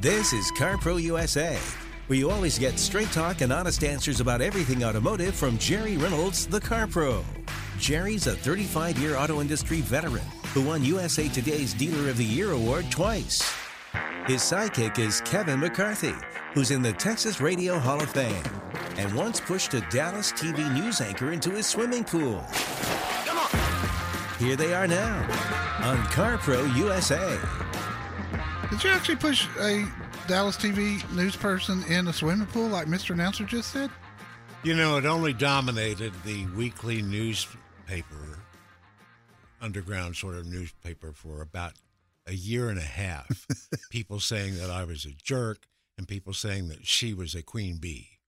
This is CarPro USA, where you always get straight talk and honest answers about everything automotive from Jerry Reynolds, the CarPro. Jerry's a 35 year auto industry veteran who won USA Today's Dealer of the Year award twice. His sidekick is Kevin McCarthy, who's in the Texas Radio Hall of Fame and once pushed a Dallas TV news anchor into his swimming pool. Come on! Here they are now on CarPro USA. Did you actually push a Dallas TV news person in a swimming pool like Mr. Announcer just said? You know, it only dominated the weekly newspaper, underground sort of newspaper, for about a year and a half. people saying that I was a jerk and people saying that she was a queen bee.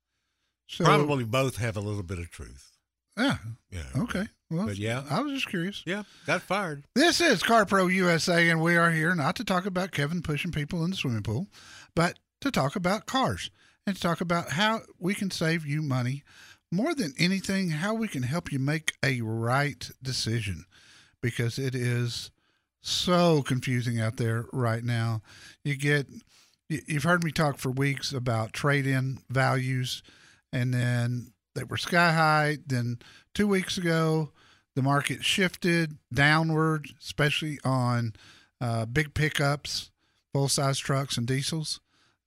So, Probably both have a little bit of truth. Yeah. Yeah. Okay. Well, But yeah. I was just curious. Yeah, got fired. This is CarPro USA, and we are here not to talk about Kevin pushing people in the swimming pool, but to talk about cars and to talk about how we can save you money. More than anything, how we can help you make a right decision because it is so confusing out there right now. You get, you- you've heard me talk for weeks about trade in values, and then they were sky high. Then two weeks ago, the market shifted downward, especially on uh, big pickups, full size trucks, and diesels.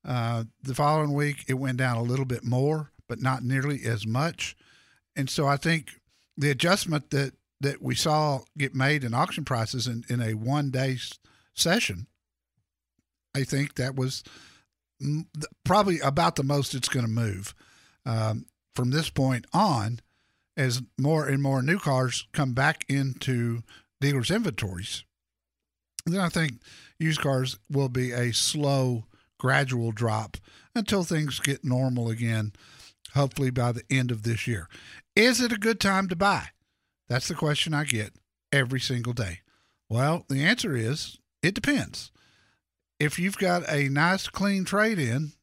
Uh, the following week, it went down a little bit more, but not nearly as much. And so I think the adjustment that, that we saw get made in auction prices in, in a one day session, I think that was probably about the most it's going to move um, from this point on as more and more new cars come back into dealers' inventories, then I think used cars will be a slow, gradual drop until things get normal again, hopefully by the end of this year. Is it a good time to buy? That's the question I get every single day. Well, the answer is it depends. If you've got a nice, clean trade in,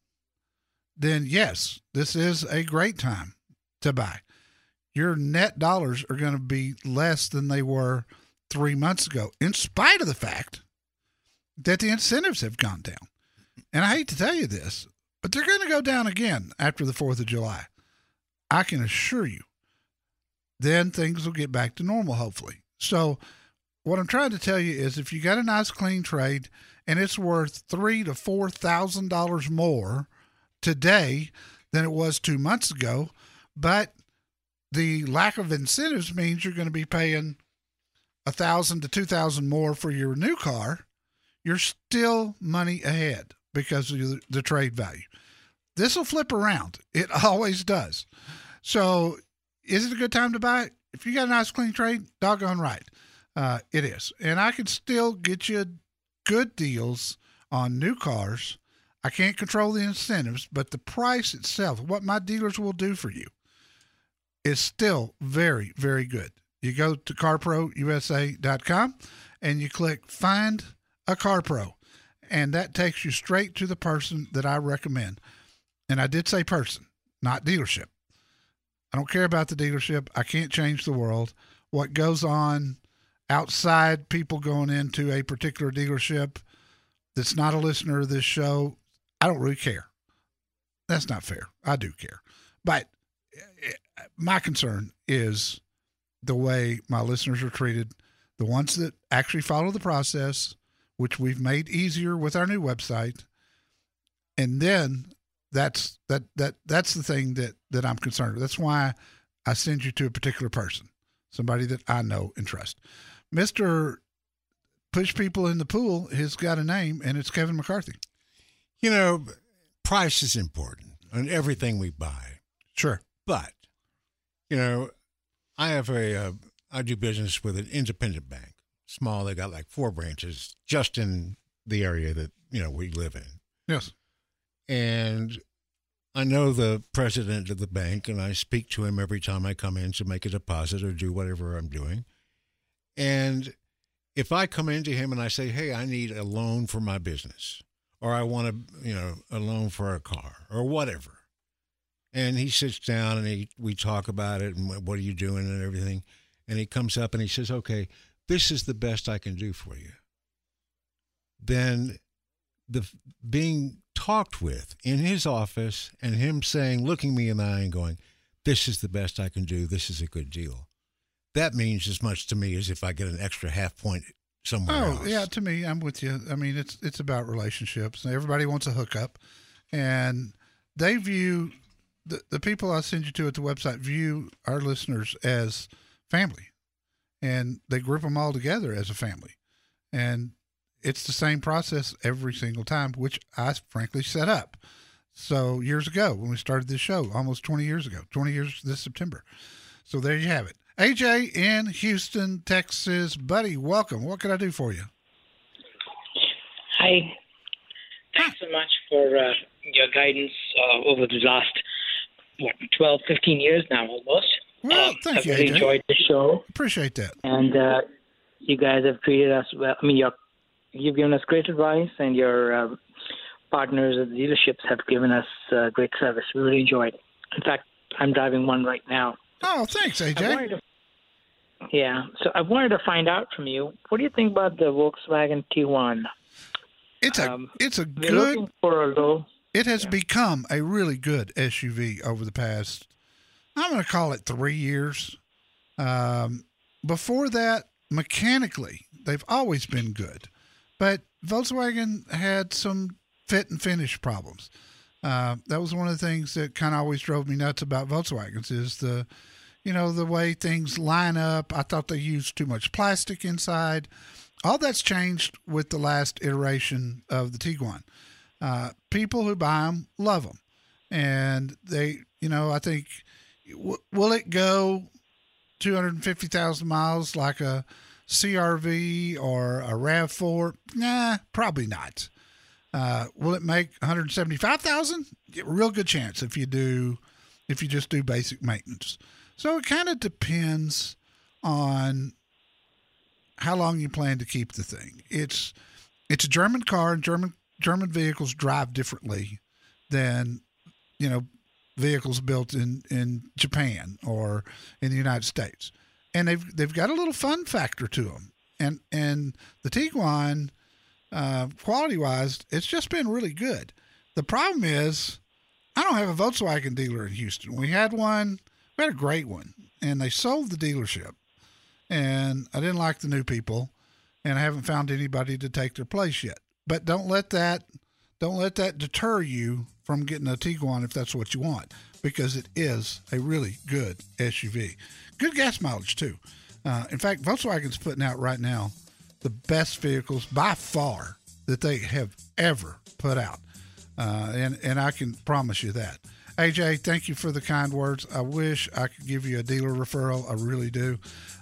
then yes, this is a great time to buy your net dollars are going to be less than they were three months ago, in spite of the fact that the incentives have gone down. And I hate to tell you this, but they're going to go down again after the 4th of July. I can assure you. Then things will get back to normal, hopefully. So, what I'm trying to tell you is if you got a nice clean trade and it's worth three to four thousand dollars more today than it was two months ago, but the lack of incentives means you're going to be paying a thousand to two thousand more for your new car. You're still money ahead because of the, trade value. This will flip around. It always does. So, is it a good time to buy? If you got a nice clean trade, doggone right, uh, it is. And I can still get you good deals on new cars. I can't control the incentives, but the price itself, what my dealers will do for you, is still very, very good. You go to carprousa.com and you click Find a Car Pro, and that takes you straight to the person that I recommend. And I did say person, not dealership. I don't care about the dealership. I can't change the world. What goes on outside people going into a particular dealership that's not a listener of this show, I don't really care. That's not fair. I do care. But eh, eh, my concern is the way my listeners are treated, the ones that actually follow the process, which we've made easier with our new website. And then that's that that that's the thing that that I'm concerned with. That's why I send you to a particular person, somebody that I know and trust. Mr. Push people in the pool has got a name and it's Kevin McCarthy. You know, price is important on everything we buy. Sure. But, you know, I have a, uh, I do business with an independent bank. Small, they got like four branches just in the area that, you know, we live in. Yes. And I know the president of the bank, and I speak to him every time I come in to make a deposit or do whatever I'm doing. And if I come into him and I say, "Hey, I need a loan for my business," or I want a, you know, a loan for a car or whatever, and he sits down and he we talk about it and what are you doing and everything, and he comes up and he says, "Okay, this is the best I can do for you." Then the being talked with in his office and him saying, looking me in the eye and going, This is the best I can do. This is a good deal. That means as much to me as if I get an extra half point somewhere Oh else. yeah, to me, I'm with you. I mean, it's it's about relationships. Everybody wants a hookup, and they view the the people I send you to at the website view our listeners as family, and they group them all together as a family, and it's the same process every single time, which I frankly set up. So years ago when we started this show, almost 20 years ago, 20 years this September. So there you have it. AJ in Houston, Texas. Buddy, welcome. What can I do for you? Hi. Thanks so much for uh, your guidance uh, over the last what 12, 15 years now almost. Well, Um, thank I've you, really AJ. enjoyed the show, Appreciate that. and uh, you guys have treated us well. I mean, your, you've given us great advice, and your uh, partners at the dealerships have given us uh, great service. We really enjoyed. it. In fact, I'm driving one right now. Oh, thanks, AJ. to, yeah, so I wanted to find out from you. What do you think about the Volkswagen Tiguan? It's a um, it's a good. a low. It has become a really good SUV over the past. I'm going to call it three years. Um, before that, mechanically, they've always been good, but Volkswagen had some fit and finish problems. Uh, that was one of the things that kind of always drove me nuts about Volkswagens is the, you know, the way things line up. I thought they used too much plastic inside. All that's changed with the last iteration of the Tiguan. Uh, people who buy them love them, and they, you know, I think, w- will it go 250,000 miles like a CRV or a RAV4? Nah, probably not. Uh, will it make 175,000? Real good chance if you do, if you just do basic maintenance. So it kind of depends on how long you plan to keep the thing. It's it's a German car, and German German vehicles drive differently than you know vehicles built in in Japan or in the United States, and they've they've got a little fun factor to them. And and the Tiguan, uh, quality wise, it's just been really good. The problem is, I don't have a Volkswagen dealer in Houston. We had one, we had a great one, and they sold the dealership and I didn't like the new people, and I haven't found anybody to take their place yet. But don't let that don't let that deter you from getting a Tiguan if that's what you want, because it is a really good SUV. Good gas mileage too. Uh, in fact, Volkswagen's putting out right now the best vehicles by far that they have ever put out, uh, and and I can promise you that. AJ, thank you for the kind words. I wish I could give you a dealer referral. I really do.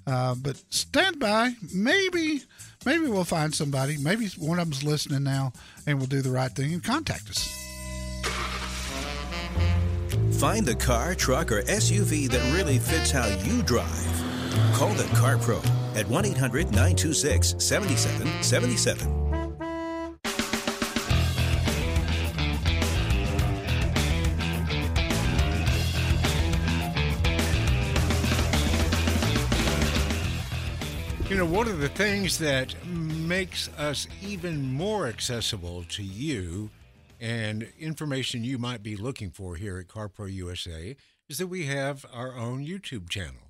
Uh, but stand by. Maybe, maybe we'll find somebody. Maybe one of them's listening now and will do the right thing and contact us. Find the car, truck, or SUV that really fits how you drive. Call the Car Pro at 1 800 926 7777. You know, one of the things that makes us even more accessible to you and information you might be looking for here at CarPro USA is that we have our own YouTube channel.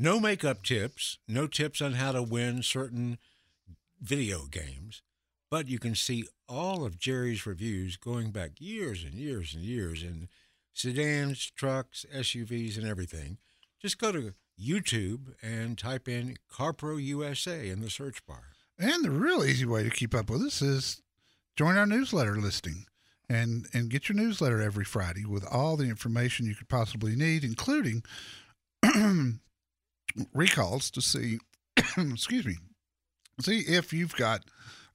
No makeup tips, no tips on how to win certain video games, but you can see all of Jerry's reviews going back years and years and years in sedans, trucks, SUVs, and everything. Just go to YouTube and type in CarPro USA in the search bar. And the real easy way to keep up with us is join our newsletter listing and and get your newsletter every Friday with all the information you could possibly need, including recalls to see excuse me see if you've got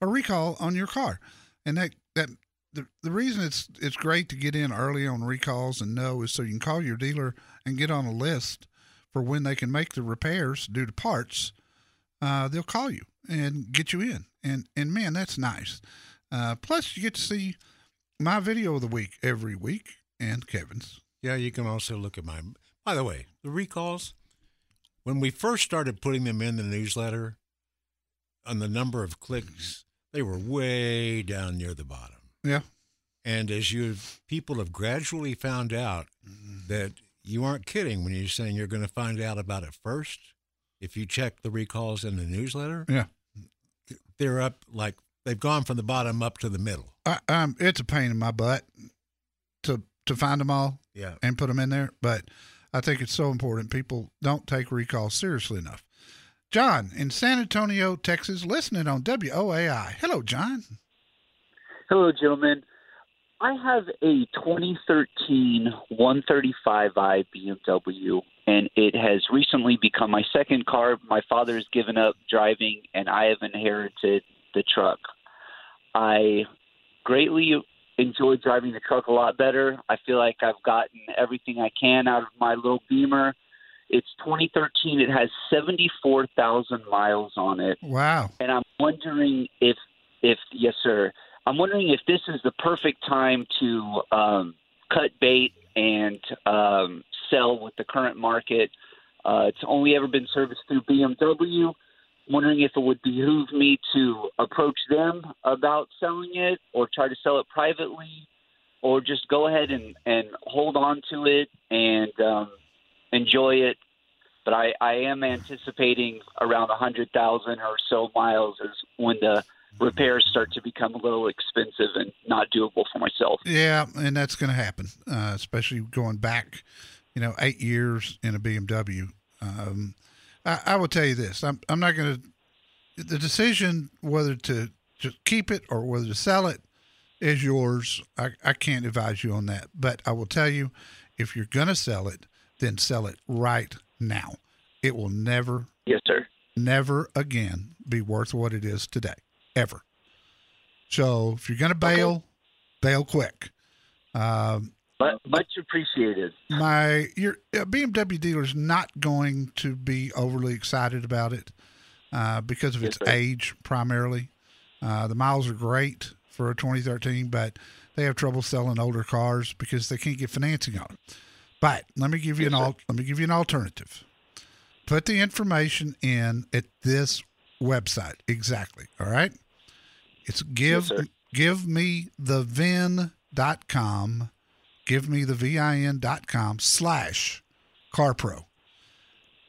a recall on your car. And that that the, the reason it's it's great to get in early on recalls and know is so you can call your dealer and get on a list for when they can make the repairs due to parts uh, they'll call you and get you in. And and man, that's nice. Uh, plus, you get to see my video of the week every week and Kevin's. Yeah, you can also look at my. By the way, the recalls, when we first started putting them in the newsletter, on the number of clicks, they were way down near the bottom. Yeah, And as you people have gradually found out that you aren't kidding when you're saying you're going to find out about it first, if you check the recalls in the newsletter, Yeah. they're up like they've gone from the bottom up to the middle. I, um, it's a pain in my butt to to find them all Yeah. and put them in there, but I think it's so important. People don't take recalls seriously enough. John in San Antonio, Texas, listening on WOAI. Hello, John. Hello, gentlemen. I have a 2013 135i BMW, and it has recently become my second car. My father has given up driving, and I have inherited the truck. I greatly enjoy driving the truck a lot better. I feel like I've gotten everything I can out of my little Beamer. It's 2013. It has 74,000 miles on it Wow. and I'm wondering if, if yes, sir. I'm wondering if this is the perfect time to um, cut bait and um, sell with the current market. Uh, it's only ever been serviced through BMW. Wondering if it would behoove me to approach them about selling it, or try to sell it privately, or just go ahead and, and hold on to it and um, enjoy it but I, I am anticipating around a hundred thousand or so miles is when the repairs start to become a little expensive and not doable for myself. Yeah, and that's going to happen, uh, especially going back, you know, eight years in a BMW. Um, I, I will tell you this: I'm I'm not going to. The decision whether to just keep it or whether to sell it is yours. I, I can't advise you on that, but I will tell you, if you're going to sell it, then sell it right now. It will never, Yes, sir. never again be worth what it is today, ever. So if you're going to bail, bail quick. Um, But much appreciated. my your uh, BMW dealer's not going to be overly excited about it uh, because of Yes, its age primarily. Uh, the miles are great for a 2013, but they have trouble selling older cars because they can't get financing on them. But let me give you Yes, an al- let me give you an alternative. Put the information in at this website exactly. All right. It's give sir. give me the vin.com give me the vin.com slash carpro.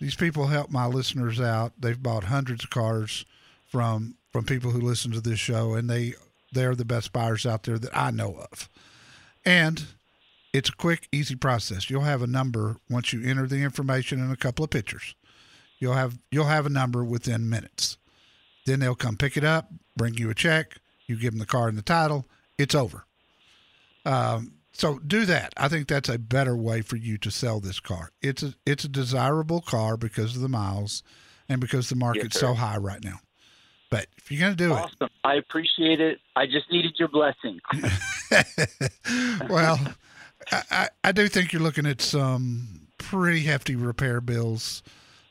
These people help my listeners out. They've bought hundreds of cars from from people who listen to this show and they they're the best buyers out there that i know of. And it's a quick easy process. You'll have a number once you enter the information and a couple of pictures. You'll have you'll have a number within minutes. Then they'll come pick it up bring you a check you give them the car and the title it's over. Um, so do that. I think that's a better way for you to sell this car. It's a it's a desirable car because of the miles and because the market's sir. so high right now. But if you're going to do it. Awesome. I appreciate it. I just needed your blessing. well, I, I, I do think you're looking at some pretty hefty repair bills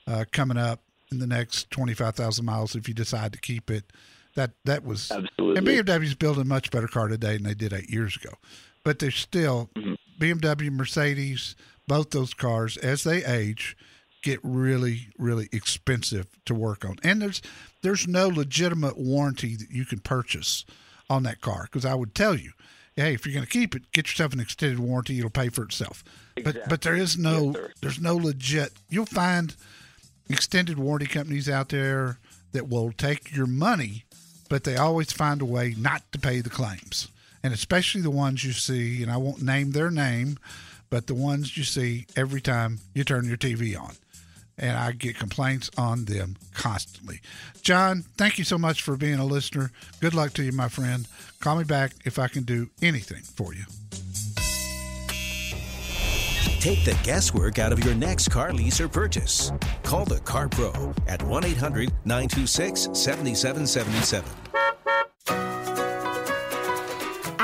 uh, coming up in the next twenty five thousand miles if you decide to keep it. That that was Absolutely. And BMW's building a much better car today than they did eight years ago. But they're still Mhm. BMW, Mercedes, both those cars as they age get really, really expensive to work on. And there's there's no legitimate warranty that you can purchase on that car. Because I would tell you, hey, if you're going to keep it, get yourself an extended warranty. It'll pay for itself. But but there is no Yes, there's no legit. You'll find extended warranty companies out there that will take your money, but they always find a way not to pay the claims. And especially the ones you see, and I won't name their name, but the ones you see every time you turn your TV on. And I get complaints on them constantly. John, thank you so much for being a listener. Good luck to you, my friend. Call me back if I can do anything for you. Take the guesswork out of your next car lease or purchase. Call the Car Pro at 1 800 926 7777.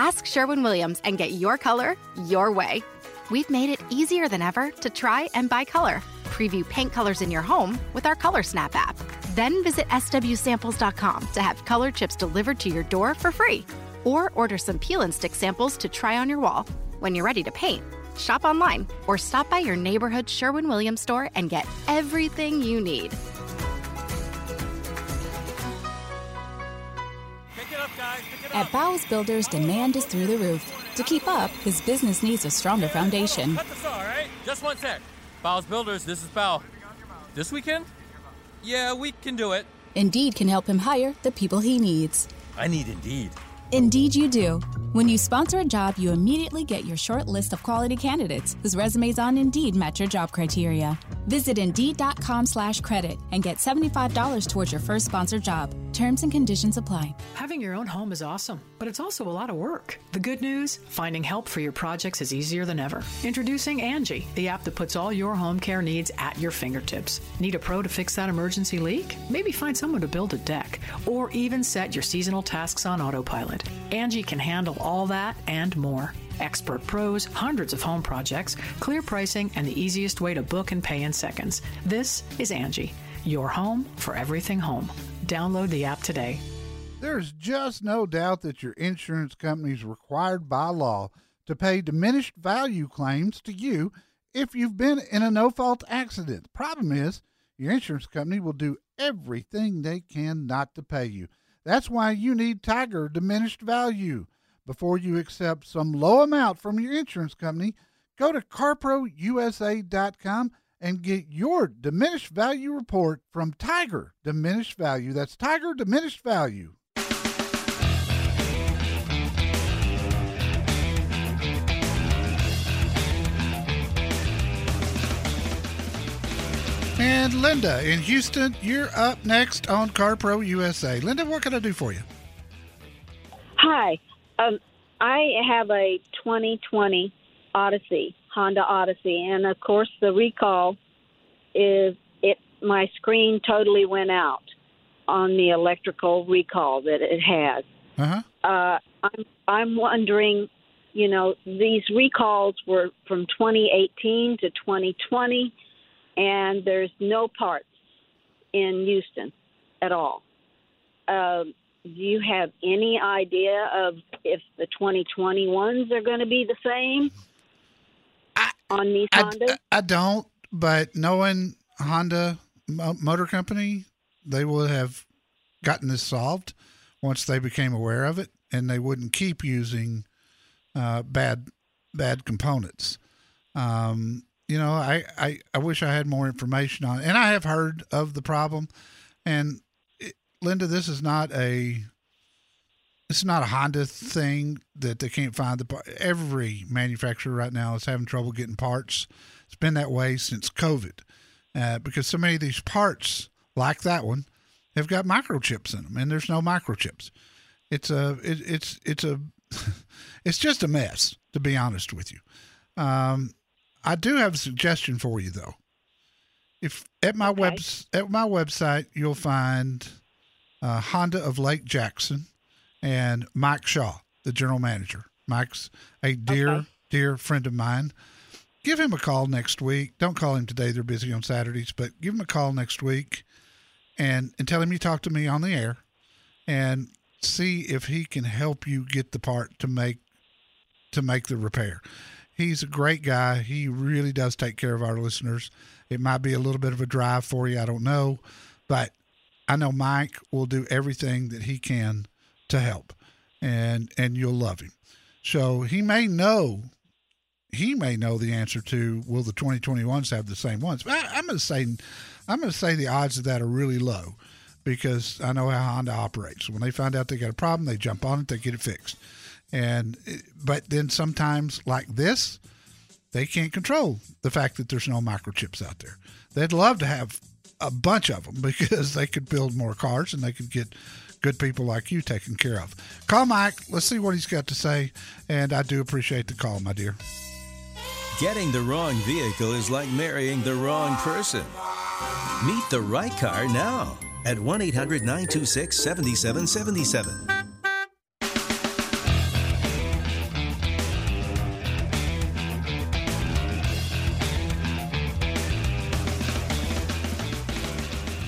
Ask Sherwin Williams and get your color your way. We've made it easier than ever to try and buy color. Preview paint colors in your home with our Color Snap app. Then visit swsamples.com to have color chips delivered to your door for free. Or order some peel and stick samples to try on your wall. When you're ready to paint, shop online or stop by your neighborhood Sherwin Williams store and get everything you need. At Bowles Builders, demand is through the roof. To keep up, his business needs a stronger foundation. Cut the saw, all right? Just one sec. Bowles Builders, this is Bow. This weekend? Yeah, we can do it. Indeed can help him hire the people he needs. I need Indeed. Indeed, you do. When you sponsor a job, you immediately get your short list of quality candidates whose resumes on Indeed match your job criteria. Visit Indeed.com slash credit and get $75 towards your first sponsored job. Terms and conditions apply. Having your own home is awesome, but it's also a lot of work. The good news finding help for your projects is easier than ever. Introducing Angie, the app that puts all your home care needs at your fingertips. Need a pro to fix that emergency leak? Maybe find someone to build a deck, or even set your seasonal tasks on autopilot. Angie can handle all that and more. Expert pros, hundreds of home projects, clear pricing, and the easiest way to book and pay in seconds. This is Angie, your home for everything home. Download the app today. There's just no doubt that your insurance company is required by law to pay diminished value claims to you if you've been in a no fault accident. The problem is, your insurance company will do everything they can not to pay you. That's why you need Tiger Diminished Value. Before you accept some low amount from your insurance company, go to carprousa.com and get your diminished value report from Tiger Diminished Value. That's Tiger Diminished Value. And Linda in Houston, you're up next on CarPro USA. Linda, what can I do for you? Hi. Um, I have a 2020 Odyssey, Honda Odyssey, and of course the recall is it. My screen totally went out on the electrical recall that it has. Uh-huh. Uh, I'm I'm wondering, you know, these recalls were from 2018 to 2020, and there's no parts in Houston at all. Um, do you have any idea of if the 2021s are going to be the same on these I, Hondas? I don't, but knowing Honda Motor Company, they would have gotten this solved once they became aware of it, and they wouldn't keep using uh, bad bad components. Um, you know, I, I, I wish I had more information on it. And I have heard of the problem. And it, Linda, this is not a it's not a Honda thing that they can't find the part. Every manufacturer right now is having trouble getting parts. It's been that way since COVID uh, because so many of these parts, like that one, have got microchips in them, and there's no microchips. It's a it, it's it's a it's just a mess to be honest with you. Um, I do have a suggestion for you though. If at my Okay. webs at my website you'll find uh, Honda of Lake Jackson and Mike Shaw, the general manager. Mike's a dear Okay. dear friend of mine. Give him a call next week. Don't call him today; they're busy on Saturdays. But give him a call next week, and and tell him you talked to me on the air, and see if he can help you get the part to make to make the repair. He's a great guy. He really does take care of our listeners. It might be a little bit of a drive for you, I don't know, but I know Mike will do everything that he can to help, and and you'll love him. So he may know, he may know the answer to will the 2021s have the same ones. But I, I'm going to say, I'm going to say the odds of that are really low, because I know how Honda operates. When they find out they got a problem, they jump on it, they get it fixed. And eh, but then sometimes like this, they can't control the fact that there's no microchips out there. They'd love to have a bunch of them because they could build more cars and they could get good people like you taken care of. Call Mike. Let's see what he's got to say. And I do appreciate the call, my dear. Getting the wrong vehicle is like marrying the wrong person. Meet the right car now at 1 800 926 7777.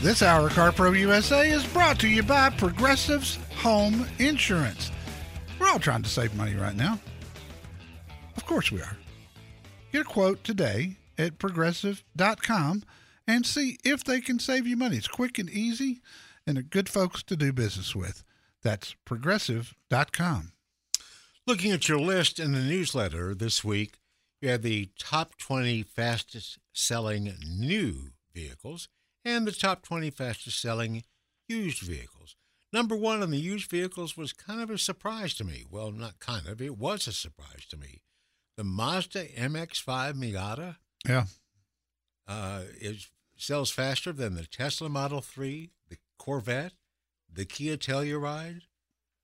This hour of CarPro USA is brought to you by Progressive's Home Insurance. We're all trying to save money right now. Of course we are. Get a quote today at progressive.com and see if they can save you money. It's quick and easy and they're good folks to do business with. That's progressive.com. Looking at your list in the newsletter this week, you have the top 20 fastest selling new vehicles and the top 20 fastest selling used vehicles. Number one on the used vehicles was kind of a surprise to me. Well, not kind of, it was a surprise to me. The Mazda MX5 Miata Yeah. uh, is sells faster than the Tesla Model 3, the Corvette, the Kia Telluride,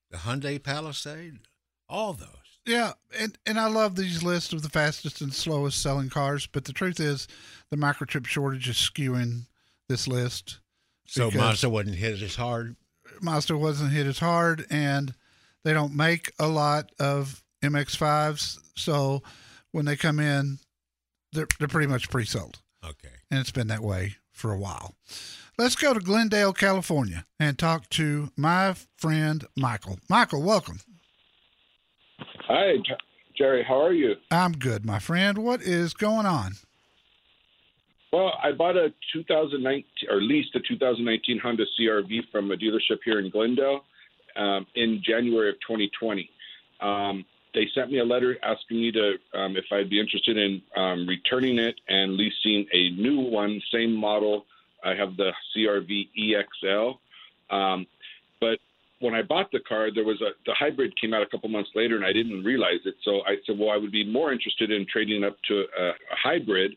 the Hyundai Palisade, all those. Yeah, and and I love these lists of the fastest and slowest selling cars, but the truth is the microchip shortage is skewing this list. So because Mazda wasn't hit as hard. Mazda wasn't hit as hard and they don't make a lot of MX5s, so when they come in they're they're pretty much pre-sold. Okay. and it's been that way for a while. Let's go to Glendale, California, and talk to my friend Michael. Michael, welcome. Hi, Jerry. How are you? I'm good, my friend. What is going on? Well, I bought a 2019 or leased a 2019 Honda CRV from a dealership here in Glendale um, in January of 2020. Um, they sent me a letter asking me to um, if I'd be interested in um, returning it and leasing a new one, same model. I have the CRV EXL, um, but when I bought the car, there was a the hybrid came out a couple months later, and I didn't realize it. So I said, well, I would be more interested in trading up to a, a hybrid.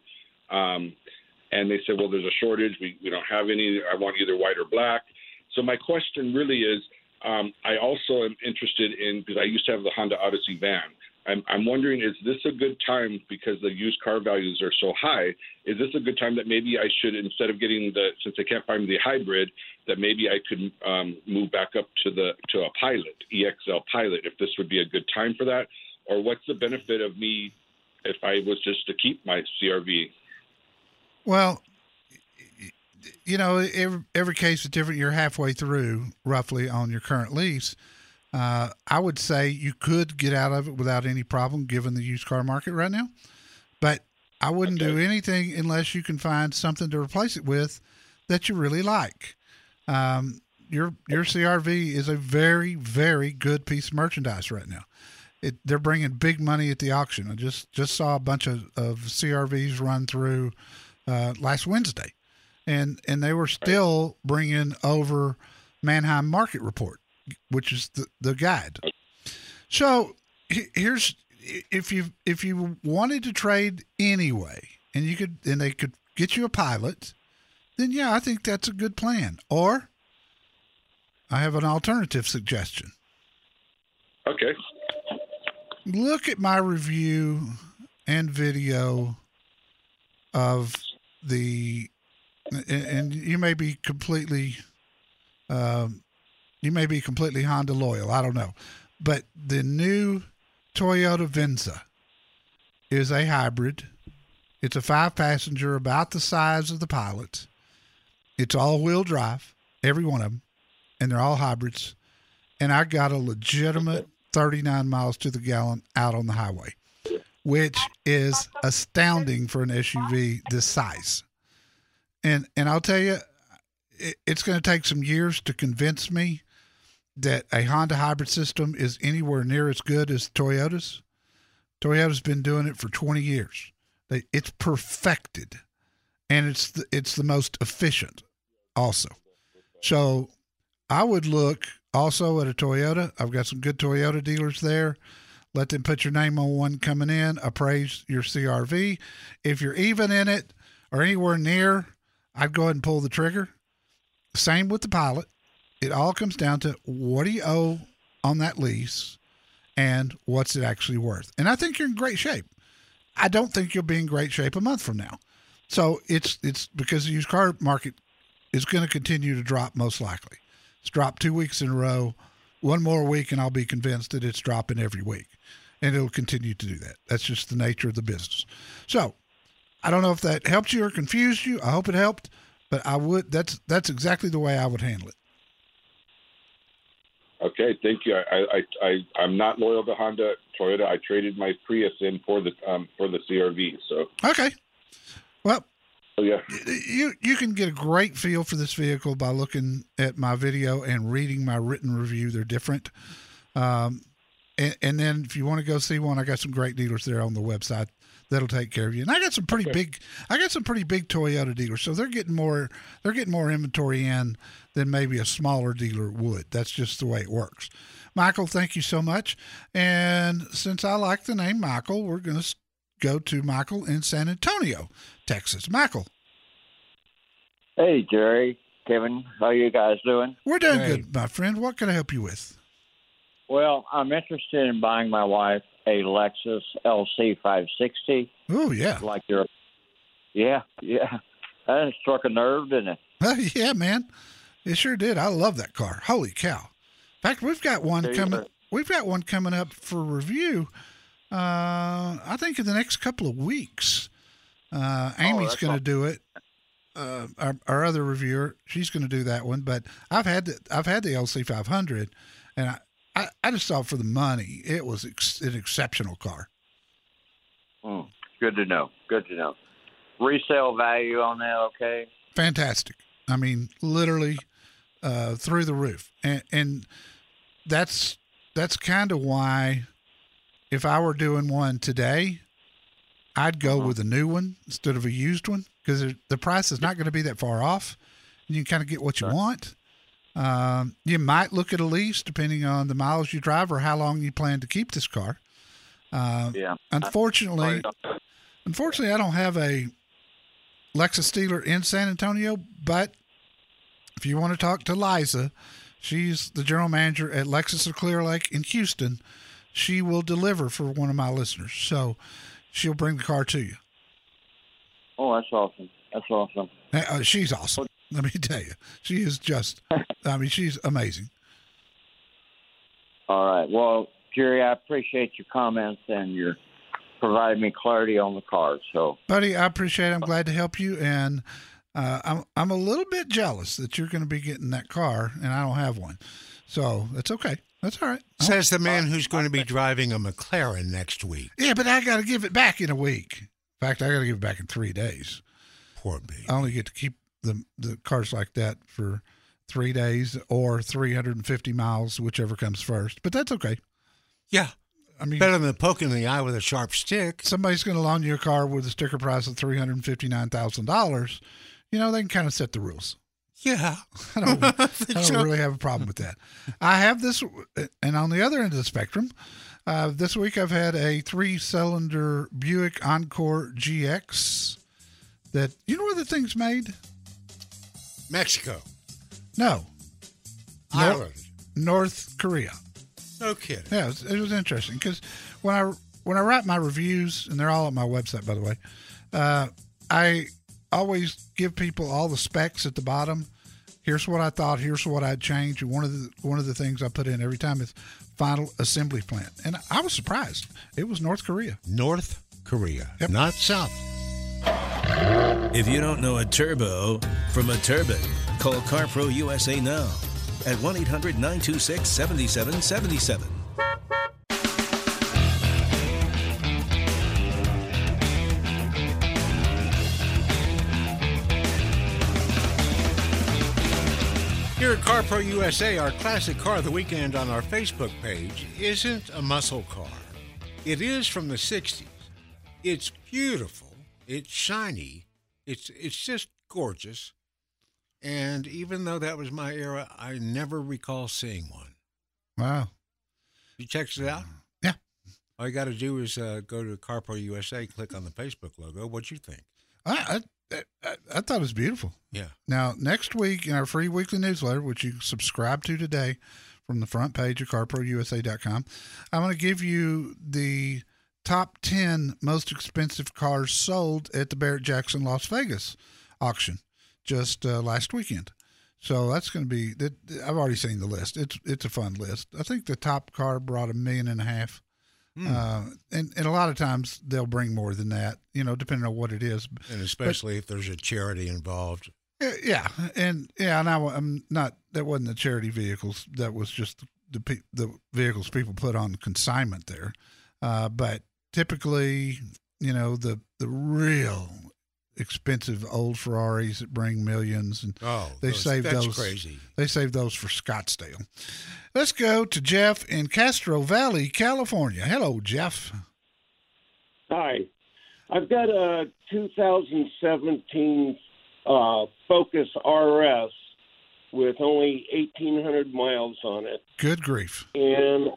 Um, and they said, well, there's a shortage. We, we don't have any. I want either white or black. So my question really is, um, I also am interested in because I used to have the Honda Odyssey van. I'm, I'm wondering, is this a good time because the used car values are so high? Is this a good time that maybe I should, instead of getting the, since I can't find the hybrid, that maybe I could um, move back up to the to a Pilot, EXL Pilot, if this would be a good time for that, or what's the benefit of me if I was just to keep my CRV? Well, you know, every, every case is different. You're halfway through, roughly, on your current lease. Uh, I would say you could get out of it without any problem, given the used car market right now. But I wouldn't do anything unless you can find something to replace it with that you really like. Um, your your CRV is a very very good piece of merchandise right now. It, they're bringing big money at the auction. I just just saw a bunch of, of CRVs run through uh, last Wednesday, and and they were still bringing over Manheim Market Report, which is the, the guide. So here's if you if you wanted to trade anyway, and you could and they could get you a pilot, then yeah, I think that's a good plan. Or I have an alternative suggestion. Okay. Look at my review and video of the, and, you may be completely, um, you may be completely Honda loyal. I don't know, but the new Toyota Venza is a hybrid. It's a five passenger, about the size of the Pilot. It's all wheel drive, every one of them, and they're all hybrids. And I got a legitimate 39 miles to the gallon out on the highway, which is astounding for an SUV this size. And and I'll tell you, it, it's going to take some years to convince me that a Honda hybrid system is anywhere near as good as Toyota's. Toyota's been doing it for 20 years. They, it's perfected, and it's the, it's the most efficient, also. So, I would look also at a Toyota. I've got some good Toyota dealers there. Let them put your name on one coming in. Appraise your CRV. If you're even in it or anywhere near, I'd go ahead and pull the trigger. Same with the pilot. It all comes down to what do you owe on that lease and what's it actually worth. And I think you're in great shape. I don't think you'll be in great shape a month from now. So it's it's because the used car market is going to continue to drop most likely. It's dropped two weeks in a row. One more week, and I'll be convinced that it's dropping every week, and it'll continue to do that. That's just the nature of the business. So, I don't know if that helped you or confused you. I hope it helped, but I would. That's that's exactly the way I would handle it. Okay, thank you. I, I, I, I'm not loyal to Honda, Toyota. I traded my Prius in for the um, for the CRV. So Okay. Well, Oh yeah. You you can get a great feel for this vehicle by looking at my video and reading my written review. They're different. Um, and, and then if you want to go see one, I got some great dealers there on the website that'll take care of you. And I got some pretty big, I got some pretty big Toyota dealers, so they're getting more, they're getting more inventory in than maybe a smaller dealer would. That's just the way it works. Michael, thank you so much. And since I like the name Michael, we're going to go to Michael in San Antonio, Texas. Michael. Hey, Jerry, Kevin, how you guys doing? We're doing good, my friend. What can I help you with? Well, I'm interested in buying my wife a Lexus LC 560. Oh yeah, like your, yeah, yeah. That struck a nerve, didn't it? yeah, man, it sure did. I love that car. Holy cow! In fact, we've got one coming. We've got one coming up for review. Uh, I think in the next couple of weeks. Uh, Amy's Oh, going to do it. Uh, our, our other reviewer, she's going to do that one. But I've had the, I've had the LC 500, and I, I, I just thought for the money, it was ex- an exceptional car. Hmm. Good to know. Good to know. Resale value on that, okay? fantastic. I mean, literally uh, through the roof, and and that's that's kind of why if I were doing one today, I'd go with a new one instead of a used one because the price is not going to be that far off, and you can kind of get what you want. Um, you might look at a lease depending on the miles you drive or how long you plan to keep this car. Uh, Yeah. Unfortunately, unfortunately, I don't have a Lexus dealer in San Antonio, but if you want to talk to Liza, she's the general manager at Lexus of Clear Lake in Houston. She will deliver for one of my listeners. So she'll bring the car to you. Oh, that's awesome. That's awesome. Uh, she's awesome. Let me tell you, she is just, I mean, she's amazing. All right. Well, Jerry, I appreciate your comments and your providing me clarity on the car. So, Buddy, I appreciate it. I'm glad to help you. And uh, I'm, I'm a little bit jealous that you're going to be getting that car and I don't have one. So it's okay. That's all right. Says the man who's going to be driving a McLaren next week. Yeah, but I got to give it back in a week. In fact, I got to give it back in three days. Poor me. I only get to keep the the cars like that for three days or 350 miles, whichever comes first. But that's okay. Yeah. I mean, Better than poking the eye with a sharp stick. somebody's going to loan you a car with a sticker price of three hundred fifty nine thousand dollars. You know, they can kind of set the rules. Yeah. I don't, I don't really have a problem with that. I have this, and on the other end of the spectrum, uh, this week I've had a three cylinder Buick Encore GX that, you know where the thing's made? Mexico. No. Ireland. North Korea. No kidding. Yeah, it was, it was interesting because when I when I write my reviews, and they're all on my website, by the way, uh, I always give people all the specs at the bottom. Here's what I thought. Here's what I'd change. And one of the one of the things I put in every time is final assembly plant, and I was surprised. It was North Korea. North Korea, not South. If you don't know a turbo from a turbine, call CarPro USA now at 1 800 926 7777. Here at CarPro USA, our classic car of the weekend on our Facebook page isn't a muscle car. It is from the 60s. It's beautiful. It's shiny. It's it's just gorgeous. And even though that was my era, I never recall seeing one. Wow. You checked it out? Yeah. All you got to do is uh, go to Car Pro USA, click on the Facebook logo. What'd you think? I I, I, I thought it was beautiful. Yeah. Now, next week in our free weekly newsletter, which you subscribe to today from the front page of carprousa.com, I'm going to give you the top 10 most expensive cars sold at the Barrett Jackson Las Vegas auction just uh, last weekend. So that's going to be that. I've already seen the list. It's it's a fun list. I think the top car brought a million and a half. Hmm. Uh, and and a lot of times they'll bring more than that, you know, depending on what it is. And especially if there's a charity involved. Yeah, and yeah, and I, am not. That wasn't the charity vehicles. That was just the pe- the vehicles people put on consignment there. Uh, but typically, you know, the the real expensive old Ferraris that bring millions, and Oh, they those- save that's those. crazy. They save those for Scottsdale. Let's go to Jeff in Castro Valley, California. Hello, Jeff. Hi. I've got a 2017 uh, Focus RS with only 1,800 miles on it. Good grief. And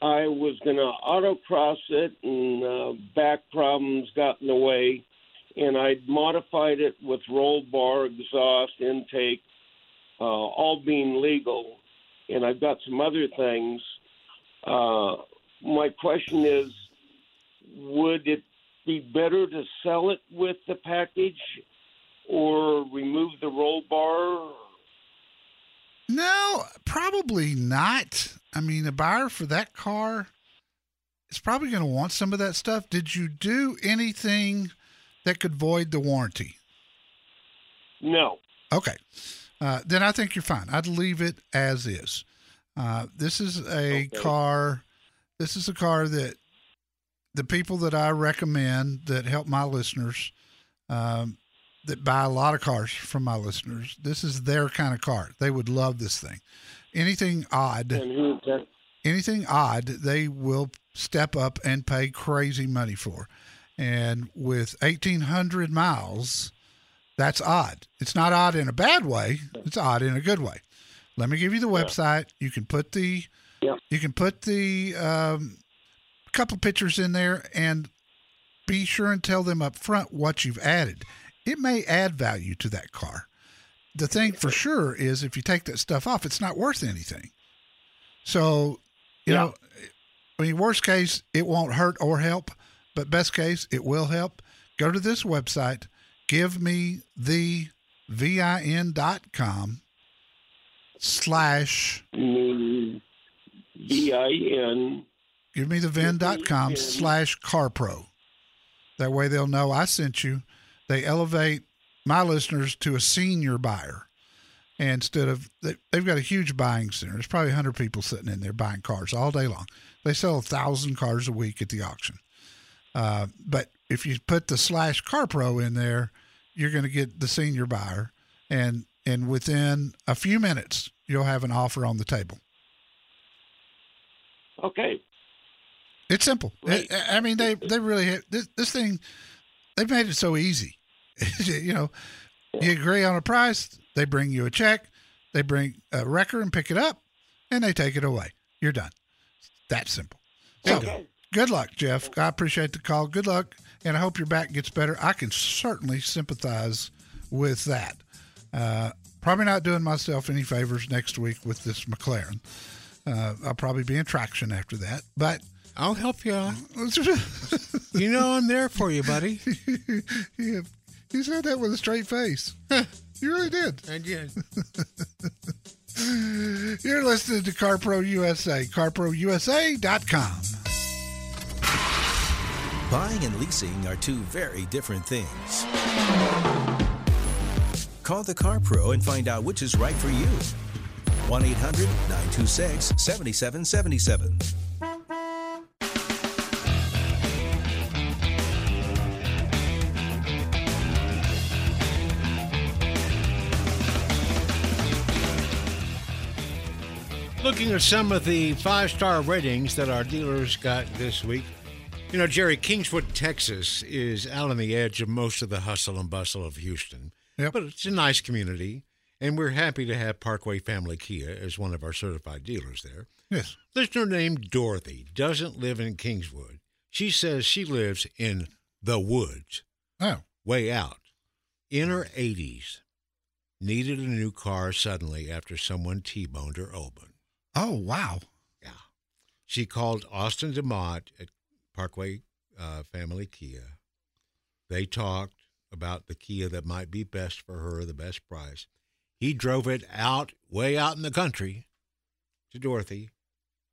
I was going to autocross it, and uh, back problems got in the way. And I'd modified it with roll bar, exhaust, intake, uh, all being legal. And I've got some other things. Uh, my question is would it be better to sell it with the package or remove the roll bar? No, probably not. I mean, a buyer for that car is probably going to want some of that stuff. Did you do anything that could void the warranty? No. Okay. Uh, then I think you're fine. I'd leave it as is. Uh, this is a car. This is a car that the people that I recommend that help my listeners, um, that buy a lot of cars from my listeners, this is their kind of car. They would love this thing. Anything odd, And who that? anything odd, they will step up and pay crazy money for. And with 1,800 miles, that's odd. It's not odd in a bad way. It's odd in a good way. Let me give you the website. You can put the you can put the um, couple pictures in there and be sure and tell them up front what you've added. It may add value to that car. The thing for sure is if you take that stuff off, it's not worth anything. So, you know, I mean, worst case, it won't hurt or help, but best case, it will help. Go to this website, give me the VIN.com slash V I N. give me the VIN.com slash CarPro. That way they'll know I sent you. They elevate my listeners to a senior buyer. And instead of, they, they've got a huge buying center. There's probably 100 people sitting in there buying cars all day long. They sell a thousand cars a week at the auction. Uh, but if you put the slash CarPro in there, you're going to get the senior buyer. And, and within a few minutes, you'll have an offer on the table. Okay. It's simple. I, I mean, they they really have, this this thing. They've made it so easy. you know, you agree on a price, they bring you a check, they bring a wrecker and pick it up, and they take it away. You're done. That simple. So, good luck, Jeff. I appreciate the call. Good luck, and I hope your back gets better. I can certainly sympathize with that. Uh, probably not doing myself any favors next week with this McLaren. Uh, I'll probably be in traction after that, but I'll help you out. you know I'm there for you, buddy. yeah, you said that with a straight face. you really did. I did. You're listening to CarPro USA, carprousa.com. Buying and leasing are two very different things. Call the Car Pro and find out which is right for you. 1 800 926 7777. Looking at some of the five star ratings that our dealers got this week. You know, Jerry, Kingwood, Texas is out on the edge of most of the hustle and bustle of Houston. Yep. But it's a nice community, and we're happy to have Parkway Family Kia as one of our certified dealers there. Yes. Listener named Dorothy doesn't live in Kingwood. She says she lives in the woods. Oh. Way out. In her 80s. Needed a new car suddenly after someone T boned her open. Oh, wow. Yeah. She called Austin DeMott at Parkway uh, Family Kia. They talked about the Kia that might be best for her, the best price. He drove it out, way out in the country, to Dorothy.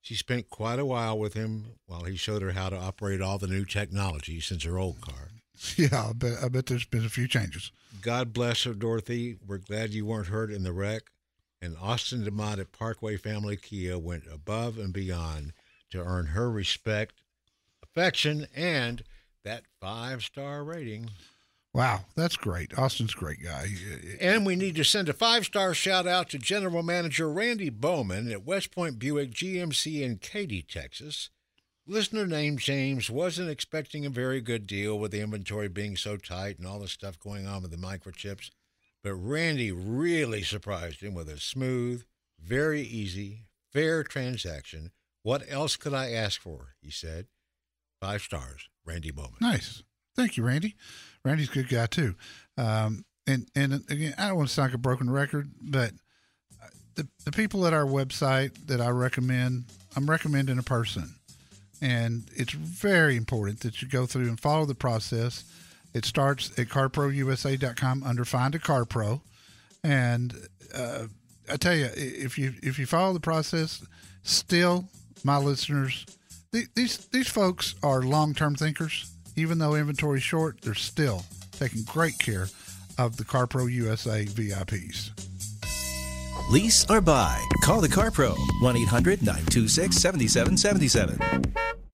She spent quite a while with him while he showed her how to operate all the new technology since her old car. Yeah, I bet, I bet there's been a few changes. God bless her, Dorothy. We're glad you weren't hurt in the wreck. And Austin DeMott at Parkway Family Kia went above and beyond to earn her respect, affection, and that five star rating. Wow, that's great. Austin's a great guy. And we need to send a five star shout out to General Manager Randy Bowman at West Point Buick GMC in Katy, Texas. Listener named James wasn't expecting a very good deal with the inventory being so tight and all the stuff going on with the microchips, but Randy really surprised him with a smooth, very easy, fair transaction. What else could I ask for? He said. Five stars, Randy Bowman. Nice. Thank you, Randy. Randy's a good guy too. Um, and and again, I don't want to sound like a broken record, but the the people at our website that I recommend, I'm recommending a person, and it's very important that you go through and follow the process. It starts at carprousa.com under Find a Car Pro, and uh, I tell you, if you if you follow the process, still my listeners, these these folks are long term thinkers even though inventory is short, they're still taking great care of the CarPro USA VIPs. Lease or buy? Call the CarPro 1 800 926 7777.